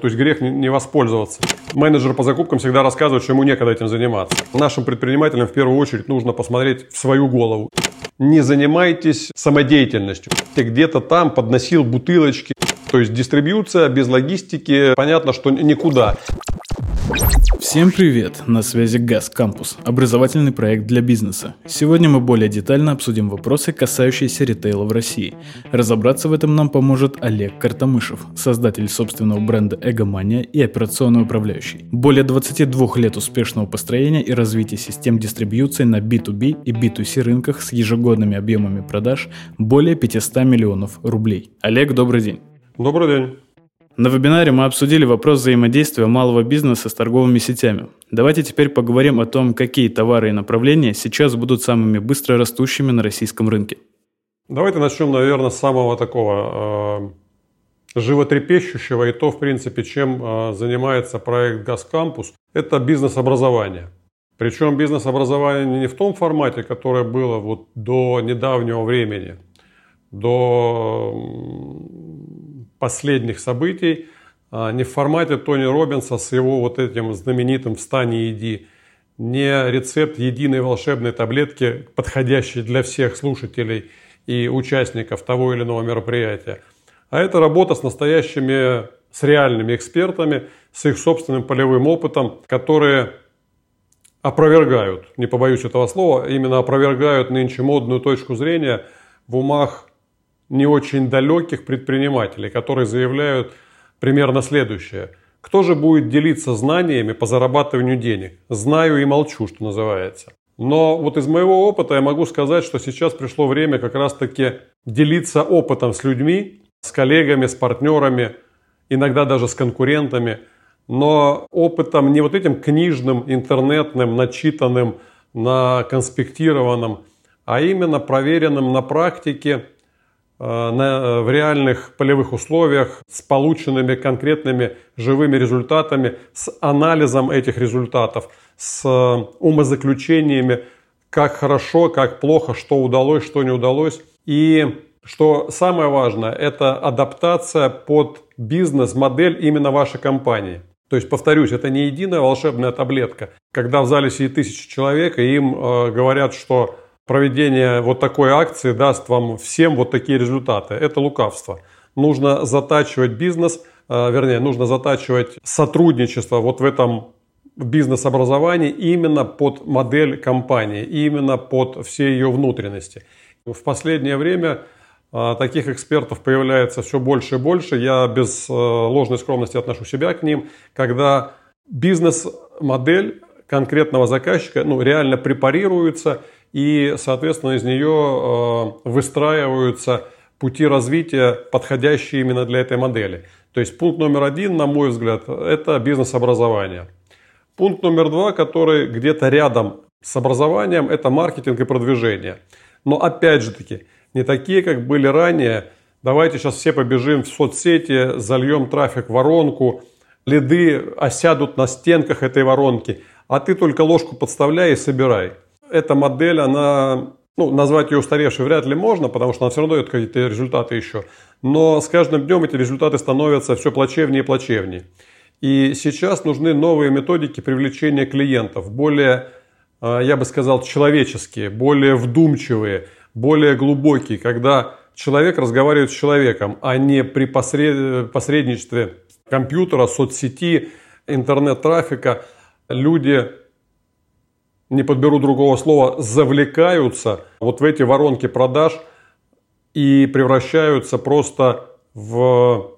То есть грех не воспользоваться. Менеджер по закупкам всегда рассказывает, что ему некогда этим заниматься. Нашим предпринимателям в первую очередь нужно посмотреть в свою голову. Не занимайтесь самодеятельностью. Ты где-то там подносил бутылочки. То есть дистрибьюция без логистики, понятно, что никуда. Всем привет! На связи ГАЗ Кампус, образовательный проект для бизнеса. Сегодня мы более детально обсудим вопросы, касающиеся ритейла в России. Разобраться в этом нам поможет Олег Картамышев, создатель собственного бренда Эгомания и операционный управляющий. Более 22 лет успешного построения и развития систем дистрибьюции на B2B и B2C рынках с ежегодными объемами продаж более 500 миллионов рублей. Олег, добрый день! Добрый день! На вебинаре мы обсудили вопрос взаимодействия малого бизнеса с торговыми сетями. Давайте теперь поговорим о том, какие товары и направления сейчас будут самыми быстро растущими на российском рынке. Давайте начнем, наверное, с самого такого э, животрепещущего и то, в принципе, чем э, занимается проект «Газ Кампус». Это бизнес-образование. Причем бизнес-образование не в том формате, которое было вот до недавнего времени, до последних событий, а, не в формате Тони Робинса с его вот этим знаменитым «Встань и иди», не рецепт единой волшебной таблетки, подходящей для всех слушателей и участников того или иного мероприятия, а это работа с настоящими, с реальными экспертами, с их собственным полевым опытом, которые опровергают, не побоюсь этого слова, именно опровергают нынче модную точку зрения в умах не очень далеких предпринимателей, которые заявляют примерно следующее. Кто же будет делиться знаниями по зарабатыванию денег? Знаю и молчу, что называется. Но вот из моего опыта я могу сказать, что сейчас пришло время как раз-таки делиться опытом с людьми, с коллегами, с партнерами, иногда даже с конкурентами, но опытом не вот этим книжным, интернетным, начитанным, на конспектированном, а именно проверенным на практике – на, э, в реальных полевых условиях с полученными конкретными живыми результатами, с анализом этих результатов, с э, умозаключениями, как хорошо, как плохо, что удалось, что не удалось. И что самое важное, это адаптация под бизнес-модель именно вашей компании. То есть, повторюсь, это не единая волшебная таблетка. Когда в зале сидит тысяча человек, и им э, говорят, что проведение вот такой акции даст вам всем вот такие результаты. Это лукавство. Нужно затачивать бизнес, э, вернее, нужно затачивать сотрудничество вот в этом бизнес-образовании именно под модель компании, именно под все ее внутренности. В последнее время э, таких экспертов появляется все больше и больше. Я без э, ложной скромности отношу себя к ним, когда бизнес-модель конкретного заказчика ну, реально препарируется – и, соответственно, из нее э, выстраиваются пути развития, подходящие именно для этой модели. То есть пункт номер один, на мой взгляд, это бизнес-образование. Пункт номер два, который где-то рядом с образованием, это маркетинг и продвижение. Но опять же таки, не такие, как были ранее. Давайте сейчас все побежим в соцсети, зальем трафик в воронку, лиды осядут на стенках этой воронки, а ты только ложку подставляй и собирай эта модель, она, ну, назвать ее устаревшей вряд ли можно, потому что она все равно дает какие-то результаты еще. Но с каждым днем эти результаты становятся все плачевнее и плачевнее. И сейчас нужны новые методики привлечения клиентов, более, а, я бы сказал, человеческие, более вдумчивые, более глубокие, когда человек разговаривает с человеком, а не при посредничестве компьютера, соцсети, интернет-трафика. Люди не подберу другого слова, завлекаются вот в эти воронки продаж и превращаются просто в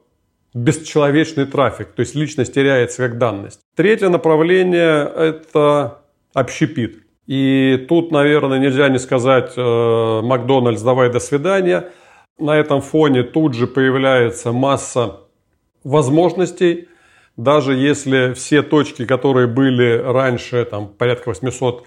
бесчеловечный трафик, то есть личность теряется как данность. Третье направление – это общепит. И тут, наверное, нельзя не сказать э, «Макдональдс, давай до свидания». На этом фоне тут же появляется масса возможностей – даже если все точки, которые были раньше, там порядка 800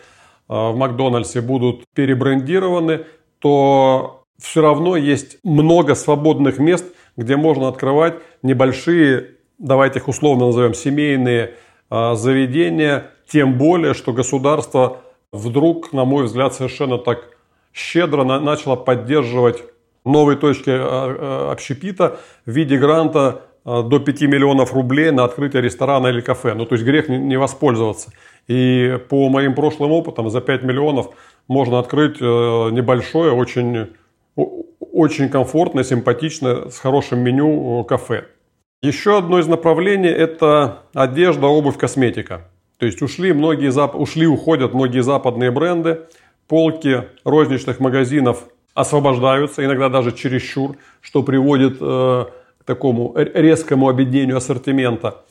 а, в Макдональдсе, будут перебрендированы, то все равно есть много свободных мест, где можно открывать небольшие, давайте их условно назовем, семейные а, заведения, тем более, что государство вдруг, на мой взгляд, совершенно так щедро начало поддерживать новые точки а, общепита в виде гранта до 5 миллионов рублей на открытие ресторана или кафе. Ну, то есть грех не воспользоваться. И по моим прошлым опытам за 5 миллионов можно открыть небольшое, очень, очень комфортное, симпатичное, с хорошим меню кафе. Еще одно из направлений – это одежда, обувь, косметика. То есть ушли, многие, ушли, уходят многие западные бренды, полки розничных магазинов освобождаются, иногда даже чересчур, что приводит э, такому резкому объединению ассортимента.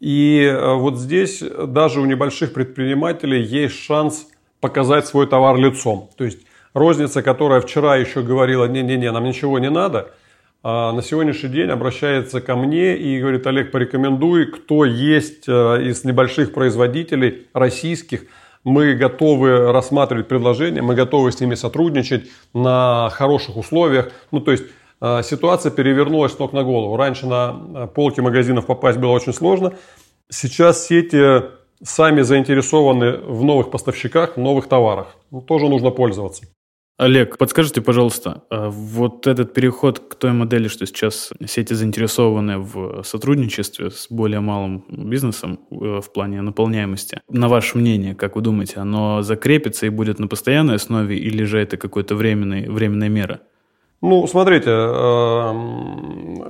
И э, вот здесь даже у небольших предпринимателей есть шанс показать свой товар лицом. То есть розница, которая вчера еще говорила, не-не-не, нам ничего не надо – а на сегодняшний день обращается ко мне и говорит, Олег, порекомендуй, кто есть э, из небольших производителей российских, мы готовы рассматривать предложения, мы готовы с ними сотрудничать на хороших условиях. Ну, то есть ситуация перевернулась ног на голову. Раньше на э, полки магазинов попасть было очень сложно. Сейчас сети сами заинтересованы в новых поставщиках, в новых товарах. Ну, тоже нужно пользоваться. Олег, подскажите, пожалуйста, а вот этот переход к той модели, что сейчас сети заинтересованы в сотрудничестве с более малым бизнесом э, в плане наполняемости, на ваше мнение, как вы думаете, оно закрепится и будет на постоянной основе или же это какой-то временный, временная мера? Ну, смотрите, эм,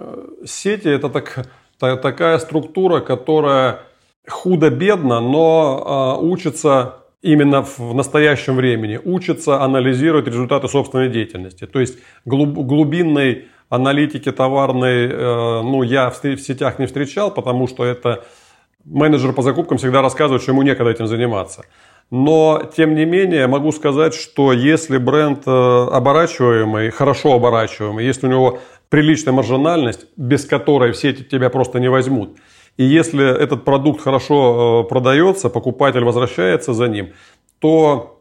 сети – это так, такая структура, которая худо-бедно, но э, учится именно в настоящем времени учится анализировать результаты собственной деятельности. То есть глубинной аналитики товарной, э, ну, я в сетях не встречал, потому что это менеджер по закупкам всегда рассказывает, что ему некогда этим заниматься. Но, тем не менее, могу сказать, что если бренд э, оборачиваемый, хорошо оборачиваемый, если у него приличная маржинальность, без которой все эти тебя просто не возьмут – и если этот продукт хорошо э, продается, покупатель возвращается за ним, то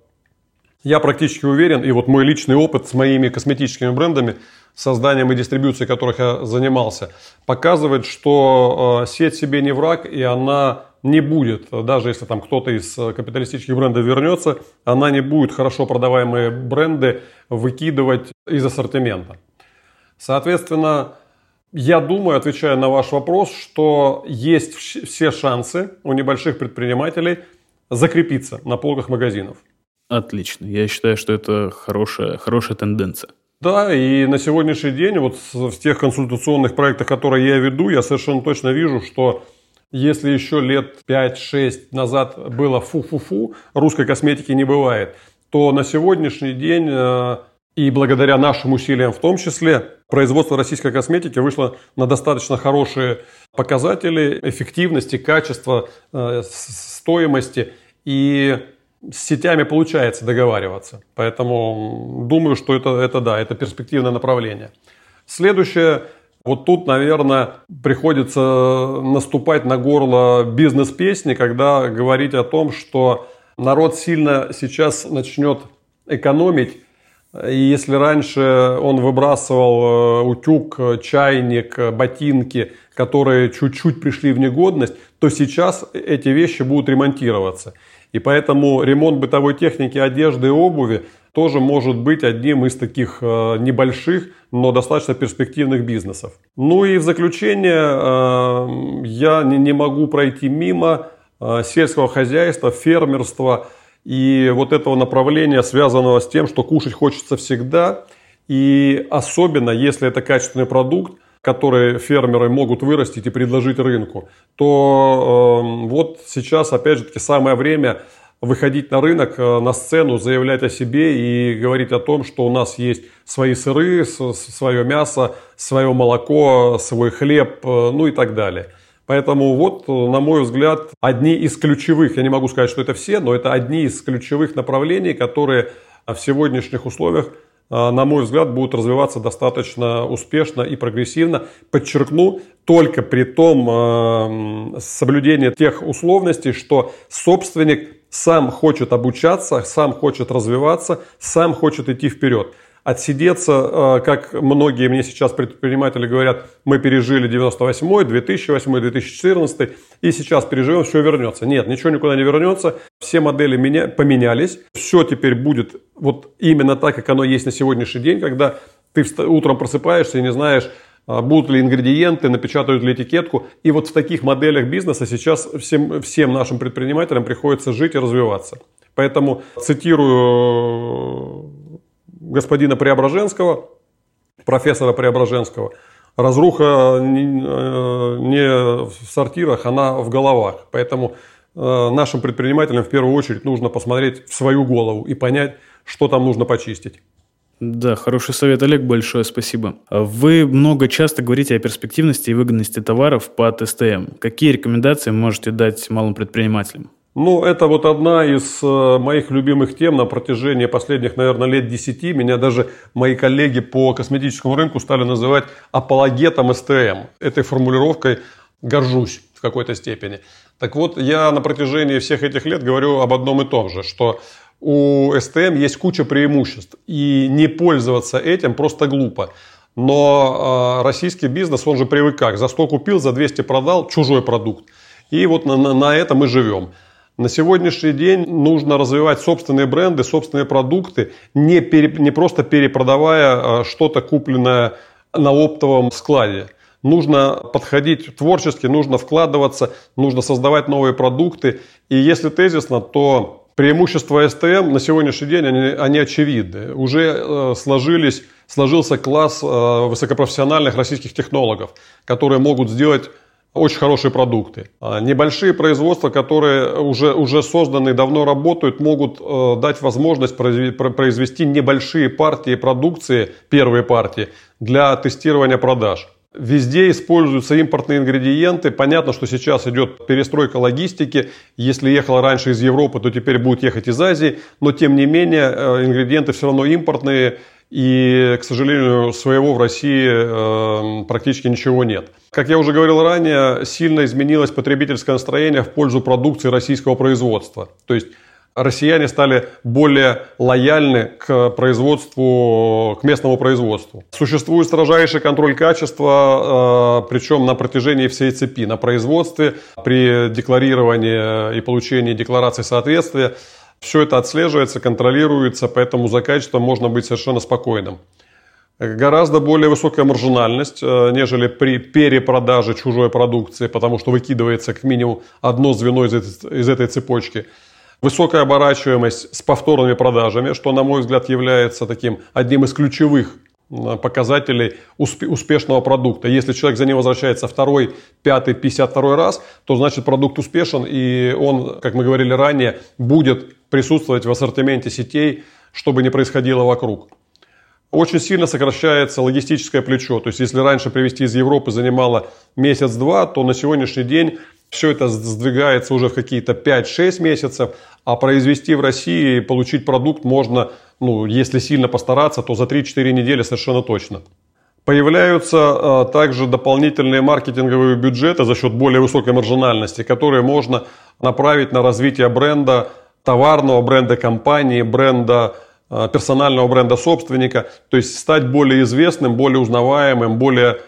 я практически уверен, и вот мой личный опыт с моими косметическими брендами, созданием и дистрибуцией которых я занимался, показывает, что э, сеть себе не враг, и она не будет, даже если там кто-то из капиталистических брендов вернется, она не будет хорошо продаваемые бренды выкидывать из ассортимента. Соответственно, я думаю, отвечая на ваш вопрос, что есть все шансы у небольших предпринимателей закрепиться на полках магазинов. Отлично. Я считаю, что это хорошая, хорошая тенденция. Да, и на сегодняшний день вот в тех консультационных проектах, которые я веду, я совершенно точно вижу, что если еще лет 5-6 назад было фу-фу-фу, русской косметики не бывает, то на сегодняшний день э, и благодаря нашим усилиям в том числе, производство российской косметики вышло на достаточно хорошие показатели эффективности, качества, э, стоимости. И с сетями получается договариваться. Поэтому думаю, что это, это да, это перспективное направление. Следующее, вот тут, наверное, приходится наступать на горло бизнес-песни, когда говорить о том, что народ сильно сейчас начнет экономить и если раньше он выбрасывал э, утюг, чайник, ботинки, которые чуть-чуть пришли в негодность, то сейчас эти вещи будут ремонтироваться. И поэтому ремонт бытовой техники, одежды и обуви тоже может быть одним из таких э, небольших, но достаточно перспективных бизнесов. Ну и в заключение э, я не могу пройти мимо сельского хозяйства, фермерства – и вот этого направления, связанного с тем, что кушать хочется всегда, и особенно если это качественный продукт, который фермеры могут вырастить и предложить рынку, то э, вот сейчас, опять же таки, самое время выходить на рынок, э, на сцену, заявлять о себе и говорить о том, что у нас есть свои сыры, свое мясо, свое молоко, свой хлеб, э, ну и так далее. Поэтому вот, на мой взгляд, одни из ключевых, я не могу сказать, что это все, но это одни из ключевых направлений, которые в сегодняшних условиях, на мой взгляд, будут развиваться достаточно успешно и прогрессивно. Подчеркну, только при том соблюдении тех условностей, что собственник сам хочет обучаться, сам хочет развиваться, сам хочет идти вперед. Отсидеться, э, как многие мне сейчас предприниматели говорят, мы пережили 98 2008 2014 и сейчас переживем, все вернется. Нет, ничего никуда не вернется, все модели меня, поменялись, все теперь будет вот именно так, как оно есть на сегодняшний день, когда ты утром просыпаешься и не знаешь, будут ли ингредиенты, напечатают ли этикетку. И вот в таких моделях бизнеса сейчас всем, всем нашим предпринимателям приходится жить и развиваться. Поэтому цитирую господина Преображенского, профессора Преображенского, разруха не в сортирах, она в головах. Поэтому э, нашим предпринимателям в первую очередь нужно посмотреть в свою голову и понять, что там нужно почистить. Да, хороший совет, Олег, большое спасибо. Вы много часто говорите о перспективности и выгодности товаров по ТСТМ. Какие рекомендации можете дать малым предпринимателям? Ну, это вот одна из э, моих любимых тем на протяжении последних, наверное, лет 10. Меня даже мои коллеги по косметическому рынку стали называть апологетом СТМ. Этой формулировкой горжусь в какой-то степени. Так вот, я на протяжении всех этих лет говорю об одном и том же, что у СТМ есть куча преимуществ, и не пользоваться этим просто глупо. Но э, российский бизнес, он же привык как? За 100 купил, за 200 продал чужой продукт. И вот на, на, на этом мы живем. На сегодняшний день нужно развивать собственные бренды, собственные продукты, не, пере, не просто перепродавая э, что-то купленное на оптовом складе. Нужно подходить творчески, нужно вкладываться, нужно создавать новые продукты. И если тезисно, то Преимущества СТМ на сегодняшний день, они, они очевидны. Уже э, сложились, сложился класс э, высокопрофессиональных российских технологов, которые могут сделать очень хорошие продукты. А небольшие производства, которые уже, уже созданы, давно работают, могут э, дать возможность произвести небольшие партии продукции, первые партии, для тестирования продаж. Везде используются импортные ингредиенты. Понятно, что сейчас идет перестройка логистики. Если ехала раньше из Европы, то теперь будет ехать из Азии. Но тем не менее, э, ингредиенты все равно импортные. И, к сожалению, своего в России э, практически ничего нет. Как я уже говорил ранее, сильно изменилось потребительское настроение в пользу продукции российского производства. То есть россияне стали более лояльны к производству, к местному производству. Существует строжайший контроль качества, э, причем на протяжении всей цепи, на производстве, при декларировании и получении декларации соответствия. Все это отслеживается, контролируется, поэтому за качеством можно быть совершенно спокойным. Гораздо более высокая маржинальность, э, нежели при перепродаже чужой продукции, потому что выкидывается как минимум одно звено из этой, из этой цепочки – Высокая оборачиваемость с повторными продажами, что, на мой взгляд, является таким одним из ключевых показателей успешного продукта. Если человек за ним возвращается второй, пятый, пятьдесят второй раз, то значит продукт успешен и он, как мы говорили ранее, будет присутствовать в ассортименте сетей, что бы ни происходило вокруг. Очень сильно сокращается логистическое плечо. То есть, если раньше привезти из Европы занимало месяц-два, то на сегодняшний день все это сдвигается уже в какие-то 5-6 месяцев, а произвести в России и получить продукт можно, ну, если сильно постараться, то за 3-4 недели совершенно точно. Появляются э, также дополнительные маркетинговые бюджеты за счет более высокой маржинальности, которые можно направить на развитие бренда, товарного бренда компании, бренда э, персонального бренда собственника, то есть стать более известным, более узнаваемым, более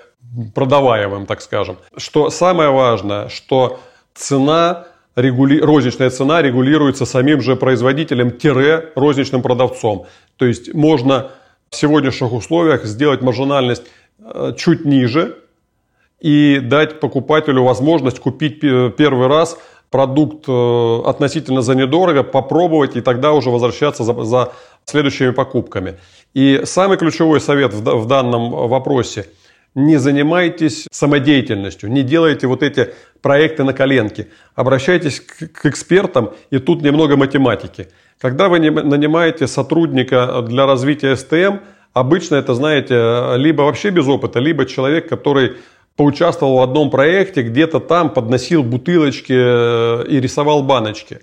продаваемым, так скажем. Что самое важное, что цена, регули... розничная цена регулируется самим же производителем-розничным продавцом. То есть можно в сегодняшних условиях сделать маржинальность э, чуть ниже и дать покупателю возможность купить первый раз продукт э, относительно за недорого, попробовать и тогда уже возвращаться за, за следующими покупками. И самый ключевой совет в, в данном вопросе – не занимайтесь самодеятельностью, не делайте вот эти проекты на коленке. Обращайтесь к, к экспертам, и тут немного математики. Когда вы нанимаете сотрудника для развития СТМ, обычно это, знаете, либо вообще без опыта, либо человек, который поучаствовал в одном проекте, где-то там подносил бутылочки э, и рисовал баночки.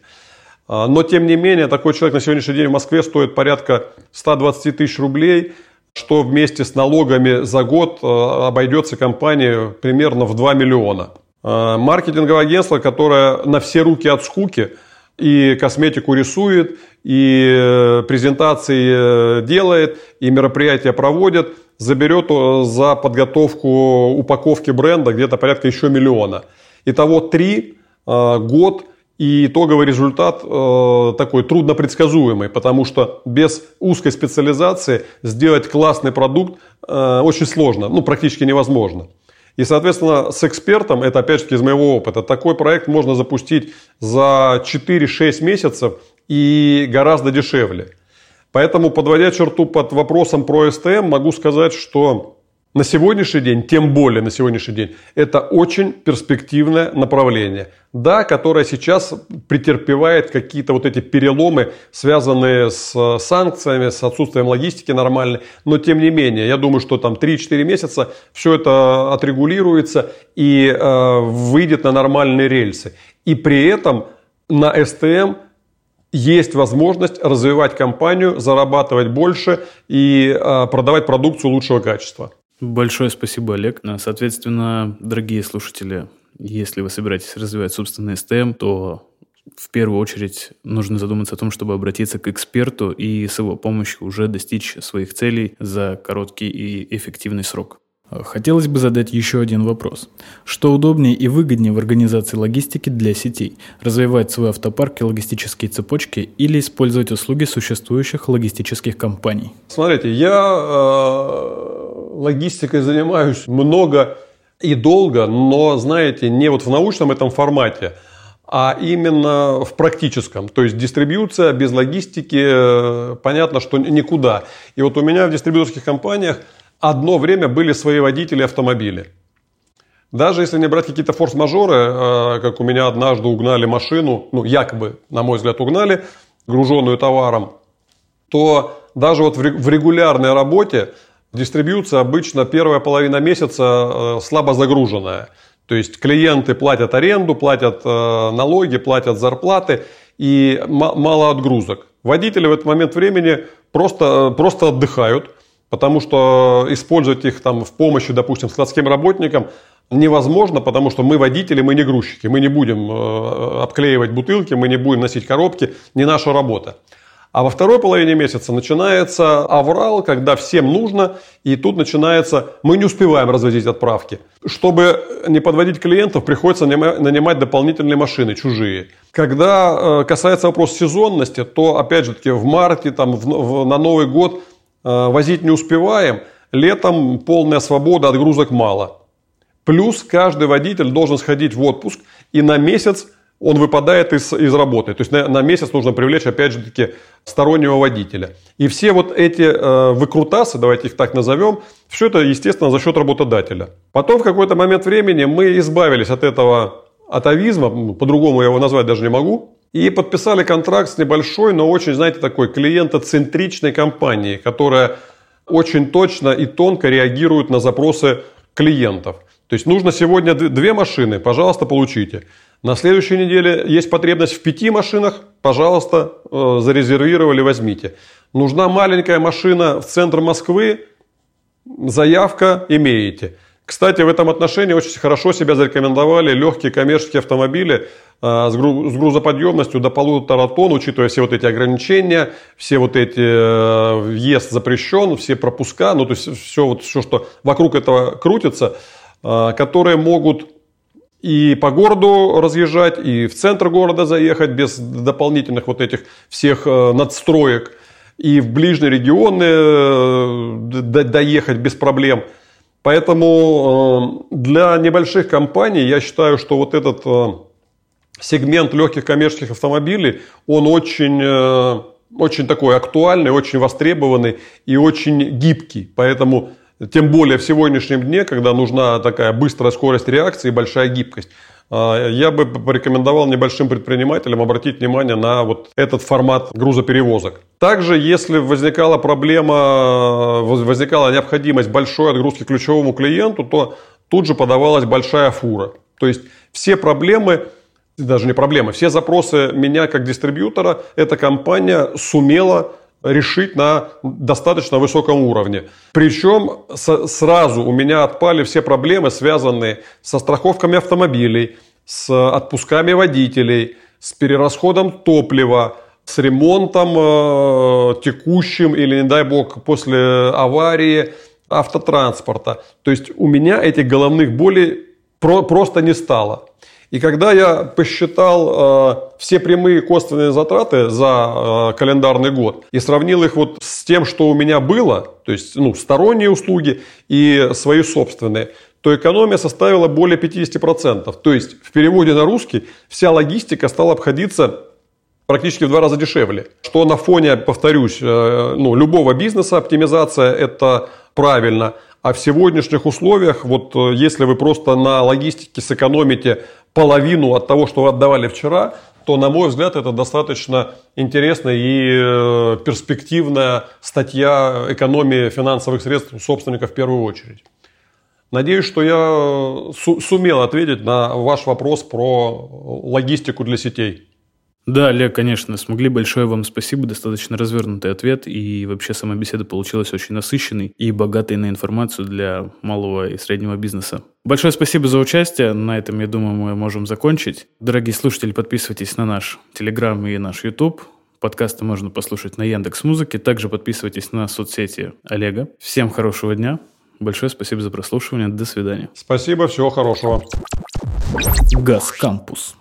А, но, тем не менее, такой человек на сегодняшний день в Москве стоит порядка 120 тысяч рублей – что вместе с налогами за год э, обойдется компании примерно в 2 миллиона. Э, маркетинговое агентство, которое на все руки от скуки и косметику рисует, и э, презентации делает, и мероприятия проводит, заберет за подготовку упаковки бренда где-то порядка еще миллиона. Итого три год и итоговый результат э, такой труднопредсказуемый, потому что без узкой специализации сделать классный продукт э, очень сложно, ну практически невозможно. И, соответственно, с экспертом, это опять же из моего опыта, такой проект можно запустить за 4-6 месяцев и гораздо дешевле. Поэтому, подводя черту под вопросом про СТМ, могу сказать, что на сегодняшний день, тем более на сегодняшний день, это очень перспективное направление. Да, которое сейчас претерпевает какие-то вот эти переломы, связанные с санкциями, с отсутствием логистики нормальной. Но тем не менее, я думаю, что там 3-4 месяца все это отрегулируется и э, выйдет на нормальные рельсы. И при этом на СТМ есть возможность развивать компанию, зарабатывать больше и э, продавать продукцию лучшего качества. Большое спасибо, Олег. Ну, соответственно, дорогие слушатели, если вы собираетесь развивать собственный STM, то в первую очередь нужно задуматься о том, чтобы обратиться к эксперту и с его помощью уже достичь своих целей за короткий и эффективный срок. Хотелось бы задать еще один вопрос. Что удобнее и выгоднее в организации логистики для сетей? Развивать свой автопарк и логистические цепочки или использовать услуги существующих логистических компаний? Смотрите, я э, логистикой занимаюсь много и долго, но, знаете, не вот в научном этом формате, а именно в практическом. То есть дистрибьюция без логистики, э, понятно, что никуда. И вот у меня в дистрибьюторских компаниях одно время были свои водители автомобиля. Даже если не брать какие-то форс-мажоры, э, как у меня однажды угнали машину, ну, якобы, на мой взгляд, угнали, груженную товаром, то даже вот в регулярной работе Дистрибьюция обычно первая половина месяца э, слабо загруженная. То есть клиенты платят аренду, платят э, налоги, платят зарплаты и мало отгрузок. Водители в этот момент времени просто, э, просто отдыхают, потому что использовать их там в помощи, допустим, складским работникам невозможно, потому что мы водители, мы не грузчики, мы не будем обклеивать бутылки, мы не будем носить коробки, не наша работа. А во второй половине месяца начинается аврал, когда всем нужно, и тут начинается, мы не успеваем развозить отправки. Чтобы не подводить клиентов, приходится нанимать дополнительные машины, чужие. Когда э, касается вопроса сезонности, то, опять же таки, в марте, там, в, в, на Новый год э, возить не успеваем, летом полная свобода, отгрузок мало. Плюс каждый водитель должен сходить в отпуск и на месяц он выпадает из, из работы. То есть на, на месяц нужно привлечь, опять же таки, стороннего водителя. И все вот эти э, выкрутасы, давайте их так назовем, все это, естественно, за счет работодателя. Потом в какой-то момент времени мы избавились от этого атовизма, по-другому я его назвать даже не могу, и подписали контракт с небольшой, но очень, знаете, такой клиентоцентричной компанией, которая очень точно и тонко реагирует на запросы клиентов. То есть нужно сегодня две машины, пожалуйста, получите. На следующей неделе есть потребность в пяти машинах, пожалуйста, э, зарезервировали, возьмите. Нужна маленькая машина в центр Москвы, заявка имеете. Кстати, в этом отношении очень хорошо себя зарекомендовали легкие коммерческие автомобили э, с грузоподъемностью до полутора тонн, учитывая все вот эти ограничения, все вот эти э, въезд запрещен, все пропуска, ну то есть все, вот, все что вокруг этого крутится, которые могут и по городу разъезжать, и в центр города заехать без дополнительных вот этих всех э, надстроек, и в ближние регионы э, доехать без проблем. Поэтому э, для небольших компаний я считаю, что вот этот сегмент легких коммерческих автомобилей, он очень, очень такой актуальный, очень востребованный и очень гибкий. Поэтому тем более в сегодняшнем дне, когда нужна такая быстрая скорость реакции и большая гибкость. А, я бы порекомендовал небольшим предпринимателям обратить внимание на вот этот формат грузоперевозок. Также, если возникала проблема, возникала необходимость большой отгрузки ключевому клиенту, то тут же подавалась большая фура. То есть все проблемы даже не проблемы, все запросы меня как дистрибьютора эта компания сумела решить на достаточно высоком уровне. Причем сразу у меня отпали все проблемы, связанные со страховками автомобилей, с отпусками водителей, с перерасходом топлива, с ремонтом э, текущим или, не дай бог, после аварии автотранспорта. То есть у меня этих головных болей про просто не стало. И когда я посчитал э, все прямые косвенные затраты за э, календарный год и сравнил их вот с тем, что у меня было, то есть ну, сторонние услуги и свои собственные, то экономия составила более 50%. То есть в переводе на русский вся логистика стала обходиться практически в два раза дешевле. Что на фоне, повторюсь, э, ну, любого бизнеса оптимизация – это правильно. А в сегодняшних условиях, вот э, если вы просто на логистике сэкономите половину от того, что вы отдавали вчера, то, на мой взгляд, это достаточно интересная и э, перспективная статья экономии финансовых средств собственника в первую очередь. Надеюсь, что я сумел ответить на ваш вопрос про логистику для сетей. Да, Олег, конечно, смогли. Большое вам спасибо. Достаточно развернутый ответ. И вообще сама беседа получилась очень насыщенной и богатой на информацию для малого и среднего бизнеса. Большое спасибо за участие. На этом, я думаю, мы можем закончить. Дорогие слушатели, подписывайтесь на наш Телеграм и наш YouTube. Подкасты можно послушать на Яндекс Музыке. Также подписывайтесь на соцсети Олега. Всем хорошего дня. Большое спасибо за прослушивание. До свидания. Спасибо, всего хорошего. Газ Кампус.